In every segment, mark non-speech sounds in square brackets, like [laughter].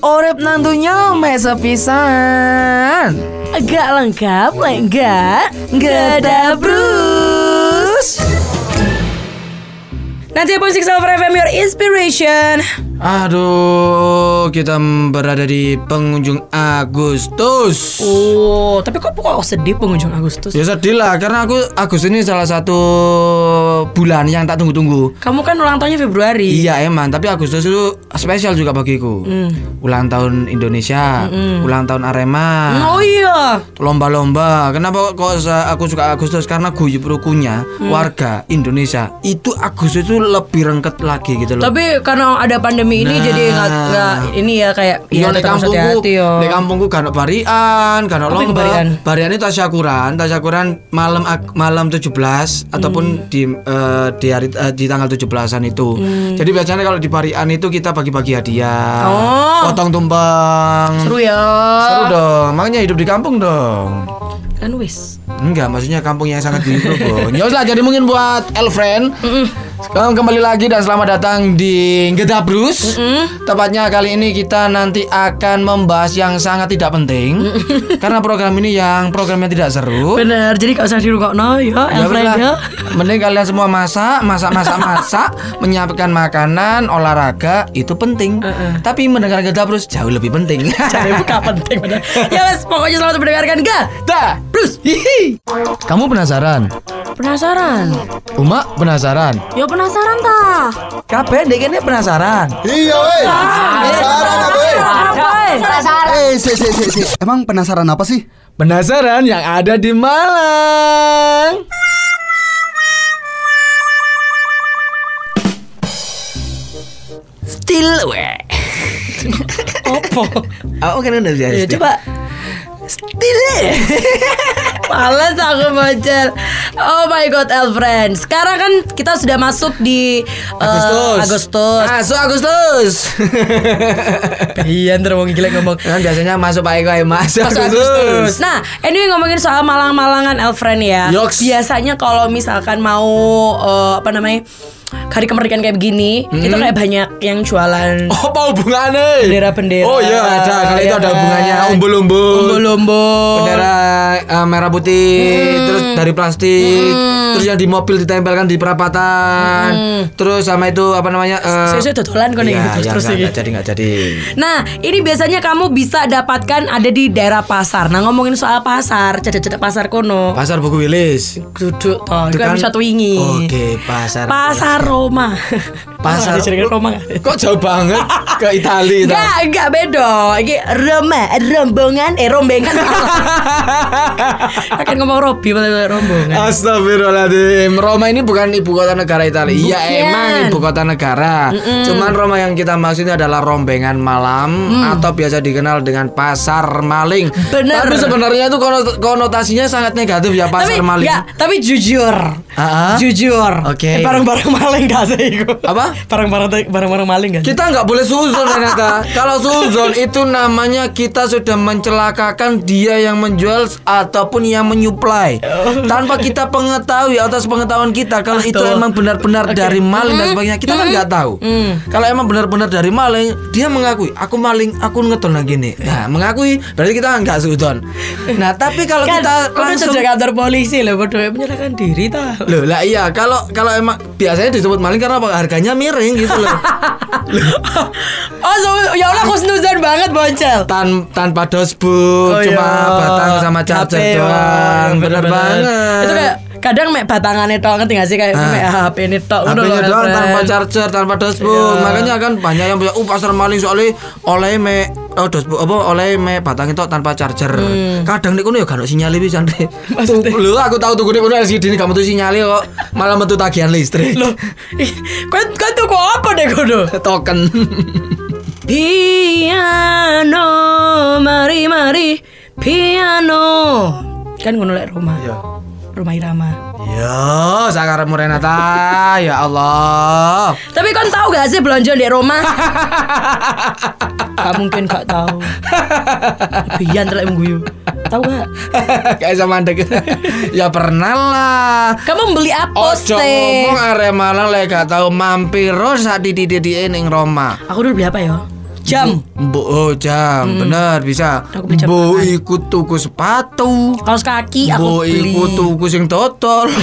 Orep nantunya mes sepisan. Agak lengkap, enggak? Enggak ada Bruce. Nanti pun Six Over FM Your Inspiration. Aduh, kita berada di pengunjung Agustus. Oh, tapi kok kok sedih pengunjung Agustus? Ya sedih lah, karena aku Agustus ini salah satu bulan yang tak tunggu-tunggu. Kamu kan ulang tahunnya Februari. Iya emang, tapi Agustus itu spesial juga bagiku. Ulang tahun Indonesia, ulang tahun Arema, Oh iya. lomba-lomba. Kenapa kok aku suka Agustus? Karena guyup rukunya warga Indonesia itu Agustus itu lebih rengket lagi gitu loh. Tapi karena ada pandemi ini Nah. jadi nggak nggak ini ya kayak Iya, di tetap harus kampungku, di kampungku kan barian, kan itu lomba. barian? Barian itu tasyakuran, tasyakuran malam malam 17 Hmm. ataupun di eh, di hari eh, di tanggal 17-an itu. Jadi biasanya kalau di barian itu kita bagi-bagi hadiah. Oh. Potong tumpeng. Seru ya. Seru dong. Makanya hidup di kampung dong. Kan wis. Enggak, maksudnya kampung yang sangat guyup bro. Ya lah, jadi mungkin buat Elfriend. Sekarang kembali lagi dan selamat datang di Gedabrus. Tepatnya kali ini kita nanti akan membahas yang sangat tidak penting. Karena program ini yang programnya tidak seru. Bener, jadi gak usah dirungokno ya, Ya ya. Mending kalian semua masak, masak, masak, [laughs] masak, menyiapkan makanan, olahraga itu penting. Tapi mendengar Gedabrus jauh lebih penting. [laughs] Cari buka [laughs] penting bener. Ya wes, pokoknya selamat mendengarkan ga? Dah, Bruce. Hihi. Kamu penasaran? Penasaran? Uma penasaran? Ya penasaran ta? Kabeh ndek kene penasaran. Iya, weh. Penasaran apa, weh? Penasaran. Eh, si, si, si, si. Emang penasaran apa sih? Penasaran yang ada di Malang. Still we. Opo? Aku kan udah biasa. Ya coba. Still. Males aku bocel. Oh my god, Elfriend. Sekarang kan kita sudah masuk di eh, Agustus. Agustus. Masuk Agustus. Iya, ntar mau gila ngomong. kan biasanya masuk Pak Eko ya masuk, Masuk Agustus. Nah, anyway ngomongin soal Malang-Malangan Elfriend ya. Yoks. Biasanya kalau misalkan mau eh, apa namanya? Hari kemerdekaan kayak begini, itu kayak banyak yang jualan Oh, apa hubungannya? Bendera-bendera. Oh iya, ada. Kalau itu Ya ada kan? hubungannya umbul-umbul. umbul-umbul. Bendera eh, merah putih, terus dari plastik, terus yang di mobil ditempelkan di perapatan, terus sama itu apa namanya? eh, Saya sudah dodolan kok nih, iya, terus- iya, terus ini. nggak jadi nggak jadi. Nah, ini biasanya kamu bisa dapatkan ada di daerah pasar. Nah, ngomongin soal pasar, cedek-cedek pasar kono. Pasar buku Willis. Duduk toh, Itu itu kan bisa tuh wingi. Oke, pasar. Pasar Roma. Pasar. Jenenge Roma? Kok jauh banget ke Italia itu? Enggak, enggak beda. Iki Roma, rombongan, eh rombengan. Akan ngomong Robi malah rombongan. Astagfirullahaladzim Roma ini bukan ibu kota negara Italia Iya emang ibu kota negara Cuman Roma yang kita maksudnya adalah rombengan malam Atau biasa dikenal dengan pasar maling Bener. Tapi sebenarnya itu konot- konotasinya sangat negatif ya pasar tapi maling enggak, tapi jujur. Ah, ah. Jujur. Oke. Eh, barang-barang maling gak sih? Apa? Barang-barang barang-barang maling sih? Kita nggak boleh suzon ternyata. [laughs] Kalau suzon itu namanya kita sudah mencelakakan dia yang menjual ataupun yang menyuplai tanpa kita pengetahui atas pengetahuan kita kalau itu emang benar-benar dari maling dan sebagainya kita kan nggak tahu. Kalau emang benar-benar dari maling dia mengakui aku maling aku ngedol nang gini. Nah mengakui berarti kita nggak suzon. Nah tapi kalau Kan, kita langsung jadi kantor polisi loh, bodoh menyerahkan diri tau. Loh lah iya kalau kalau emang biasanya disebut maling karena apa? Harganya miring gitu loh. [laughs] oh, so, ya Allah khusnuzan banget boncel. Tan tanpa dosbook Oh, cuma iya. batang sama charger HP, doang wah, bener, bener-bener. banget Itu kayak kadang mek batangannya tok ngerti gak sih kayak Ah. mek HP ini tok ngono loh, doang tanpa charger tanpa dosbook Iya. makanya kan banyak yang bilang uh pasar maling soalnya oleh me oh dosbook apa oleh me batang itu tanpa charger Hmm. kadang nih kono ya gak ono sinyal deh Maksudnya? lu aku tahu tuh kono LCD ini kamu tuh sinyalnya kok malah metu tagihan listrik kan kan tuh kok apa deh kono? token [laughs] Piano, mari mari piano. Kan ngono lek rumah. Iya. Rumah Irama. Yo, sakaremu Renata, ya Allah. Tapi kan tahu gak sih belanja di Roma? [laughs] gak mungkin gak tahu. Bian telek mengguyu. Tahu gak? Kayak sama mandek. ya pernah lah. Kamu beli apa Ojo sih? ngomong arek Malang lek gak tau mampir saat di di di ning Roma. Aku dulu beli apa ya? Jam. Mbok oh jam, bener bisa. Tangan. ikut tuku sepatu. Kaos kaki aku Mbok beli. ikut tuku sing totol. [laughs]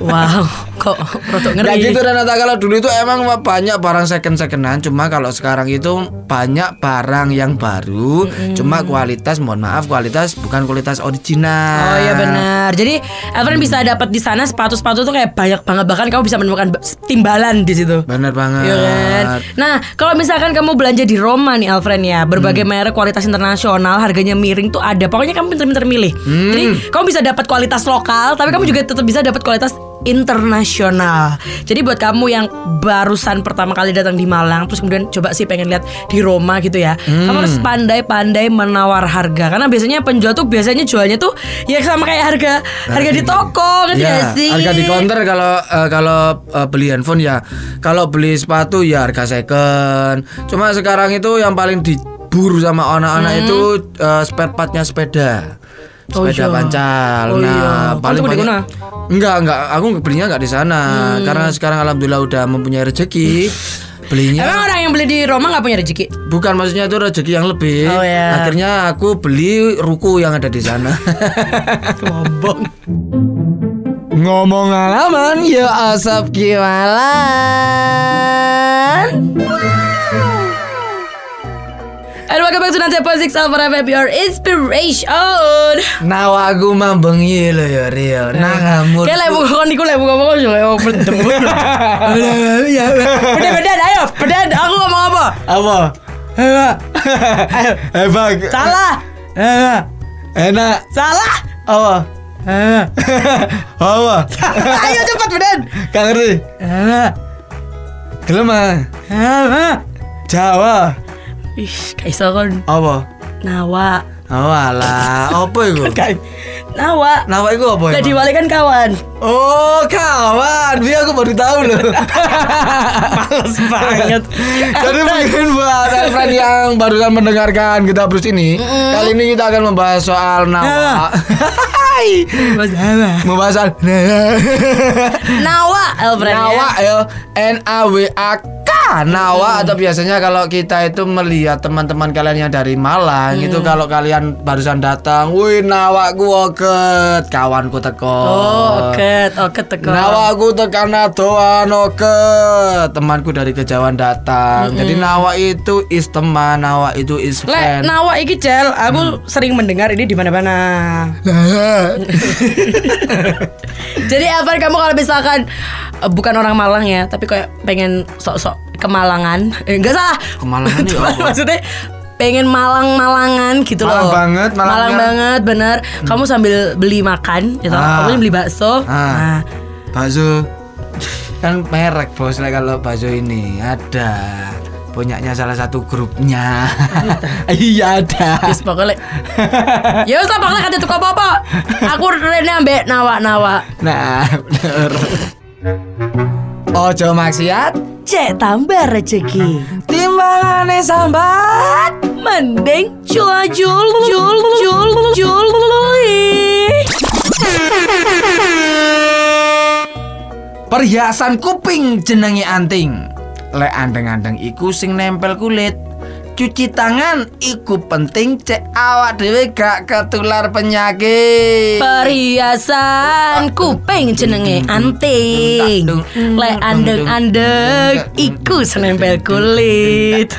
Wow, kok rodok ngeri. Nggak gitu Renata kalau dulu itu emang banyak barang second secondan cuma kalau sekarang itu banyak barang yang baru cuma kualitas mohon maaf kualitas bukan kualitas original. Oh iya benar. Jadi Elfriend bisa dapat di sana sepatu-sepatu tuh kayak banyak banget bahkan kamu bisa menemukan ba- timbalan di situ. Bener banget. Iya kan? Nah, kalau misalkan kamu belanja di Roma nih Alfred ya, berbagai Hmm. merek kualitas internasional, harganya miring tuh ada. Pokoknya kamu pinter-pinter milih. Hmm. Jadi kamu bisa dapat kualitas lokal, tapi kamu juga tetap bisa dapat kualitas internasional. Jadi buat kamu yang barusan pertama kali datang di Malang, terus kemudian coba sih pengen lihat di Roma gitu ya, Hmm. kamu harus pandai-pandai menawar harga. Karena biasanya penjual tuh biasanya jualnya tuh ya sama kayak harga harga di toko, ngerti Ya, gak sih? harga di counter kalau eh, kalau eh, beli handphone ya, kalau beli sepatu ya harga second. Cuma sekarang itu yang paling diburu sama anak-anak itu eh, spare partnya sepeda. Hmm. Oh Sepeda iya. pancal. Oh iya. nah, Kamu paling banyak. Enggak, enggak. Aku belinya enggak di sana karena sekarang alhamdulillah udah mempunyai rezeki. Belinya Emang orang yang beli di Roma nggak punya rezeki? bukan maksudnya itu rezeki yang lebih. Oh, ya. Akhirnya aku beli ruku yang ada di sana. [laughs] Sombong. Ngomong alaman ya asap kiwalan. Welcome back to Nanti Posik Salva FM Your Inspiration Nawaku mambengi lo ya Rio. Nah ngamur. Kayak lebu kon iku lebu ngomong juga [laughs] Lebu berdebut Beda-beda ayo Beda aku ngomong apa Apa? [laughs] Ayo Hebat. Salah Enak. Enak. Salah Apa? [laughs] Apa? Ayo cepat bedan Gak ngerti. Gelem ah. Jawa. Ih kaisa kon Apa? Nawa Oh alah, apa itu? [laughs] Nawa Nama itu apa emang? diwali kan kawan Oh kawan, dia aku baru tahu loh. [laughs] Males banget Jadi mungkin buat friend yang barusan mendengarkan kita terus ini, kali ini kita akan membahas soal nawa. Hai. membahas soal Nawa Elfriend ya. nawa L N A W A K nawa atau biasanya kalau kita itu melihat teman-teman kalian yang dari Malang itu kalau kalian barusan datang, wih nawaku oket, kawanku teko. Oh oke Oke teko Nawaku tekan doan oke Temanku dari kejauhan datang. Jadi nawa itu is teman Nawa itu is Le, friend. Nawa iki Cel, aku sering mendengar ini di mana-mana. [laughs] Jadi apa kamu kalau misalkan eh, bukan orang Malang ya, tapi kayak pengen sok-sok kemalangan, eh, enggak salah. Kemalangan ya [laughs] apa? Maksudnya pengen malang-malangan gitu Malang loh. banget, malang malang banget. bener. Kamu sambil beli makan, gitu. Ah. Kamu beli bakso. Ah. Nah, Bakso [laughs] Kan merek bos lah kalau bakso ini Ada Punyanya salah satu grupnya [laughs] Iya ada Wis pokoknya Ya wis lah pokoknya kata tuku apa-apa Aku rene ambek nawa-nawa Nah bener Ojo maksiat Cek tambah rezeki Timbangane sambat Mending jual jual jual jual jual Perhiasan kuping jenenge anting. Lek andeng-andeng iku sing nempel kulit. Cuci tangan iku penting cek awak dhewe gak ketular penyakit. Perhiasan kuping jenenge anting Le andeng-andeng iku senempel kulit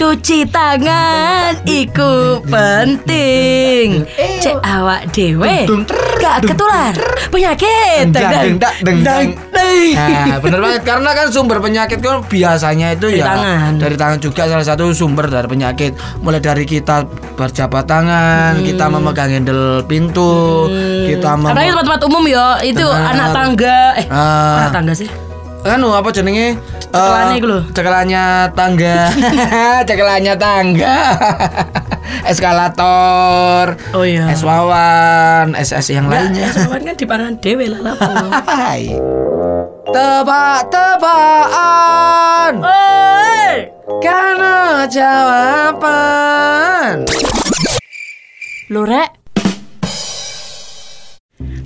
Cuci tangan iku penting Cek awak dewe Gak ketular penyakit Deng, deng, deng, deng. Nah, bener banget karena kan sumber penyakit kan biasanya itu Dari ya tangan. dari tangan juga salah satu sumber dari penyakit. Mulai dari kita berjabat tangan, kita memegang handle pintu, kita mem- Apalagi tempat-tempat umum ya Itu Benar. anak tangga Eh Ah. anak tangga sih anu apa jenenge Cekelannya lho. cekelannya tangga [laughs] cekelannya tangga eskalator Oh iya. Es wawan es es yang lainnya. Soalnya kan dipangan dewe lah lapo. Hai. tebak-tebakan. Oi! Karena jawaban. Lu rek.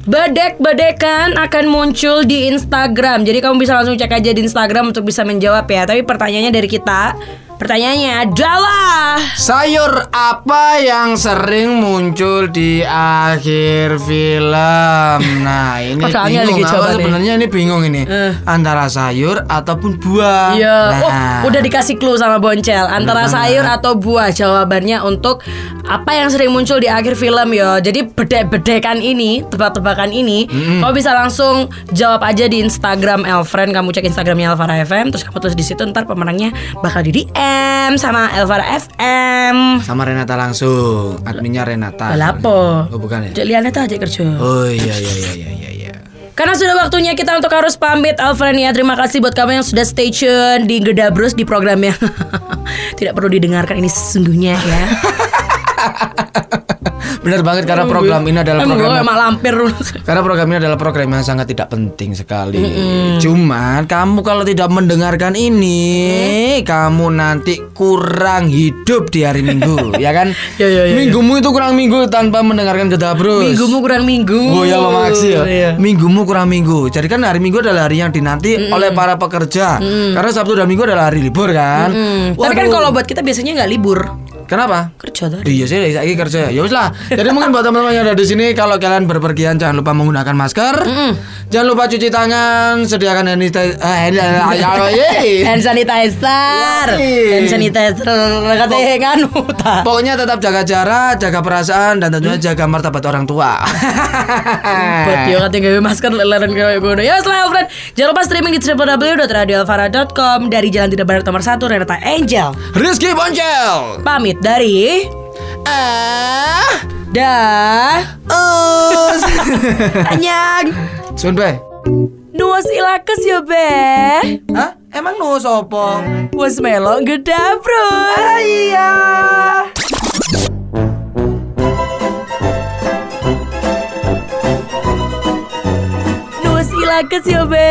Bedek-bedekan akan muncul di Instagram. Jadi kamu bisa langsung cek aja di Instagram untuk bisa menjawab ya. Tapi pertanyaannya dari kita Pertanyaannya adalah Sayur apa yang sering muncul di akhir film? Nah, ini soalnya bingung. lagi jawabannya? sebenarnya ini bingung ini. Eh. Antara sayur ataupun buah. Iya, Nah. oh udah dikasih clue sama Boncel antara sayur atau buah jawabannya untuk apa yang sering muncul di akhir film yo. Jadi bedek-bedekan ini, tebak-tebakan ini, kamu bisa langsung jawab aja di Instagram Elfriend. Kamu cek Instagramnya Elvara FM, terus kamu tulis di situ ntar pemenangnya bakal di DM sama Elvara FM. Sama Renata langsung. Adminnya Renata. Lah apa? Oh, bukan ya? Cek liane tuh aja kerja. Oh iya iya iya iya iya. iya. Karena sudah waktunya kita untuk harus pamit Alfred ya Terima kasih buat kamu yang sudah stay tune di Gedabrus di program yang [laughs] Tidak perlu didengarkan ini sesungguhnya ya [laughs] Benar banget karena program ini adalah program yang- lampir [laughs] Karena program ini adalah program yang sangat tidak penting sekali. Cuman kamu kalau tidak mendengarkan ini, kamu nanti kurang hidup di hari Minggu, [laughs] ya kan? Ya, ya, ya, Minggumu itu kurang minggu tanpa mendengarkan Gedabrus. Minggumu kurang minggu Oh ya Mama Aksi ya. Iya. Minggumu kurang minggu. Jadi kan hari Minggu adalah hari yang dinanti oleh para pekerja. Karena Sabtu dan Minggu adalah hari libur kan. Hmm, Tapi kan kalau buat kita biasanya nggak libur kenapa? Kerja tadi Iya sih, saya kerja. Ya wis lah. Jadi mungkin buat teman-teman yang ada di sini kalau kalian berpergian jangan lupa menggunakan masker. Jangan lupa cuci tangan, sediakan hand sanitizer. Eh, hand- eh, Hand sanitizer. Hand sanitizer Katanya nganu. Pokoknya tetap jaga jarak, jaga perasaan dan tentunya jaga martabat orang tua. Buat yo katanya gawe masker leren kayak gue Ya selamat friend Jangan lupa streaming di www.radioalvara.com Dari Jalan Tidak Barat nomor 1 Renata Angel Rizky Boncel. Pamit dari Ah, Dah us. [laughs] Anyang Sun be. Nuas ilakes ya be Hah? Emang nu sopo? Was melo gedabrus Iya. Nuas ilakes ya be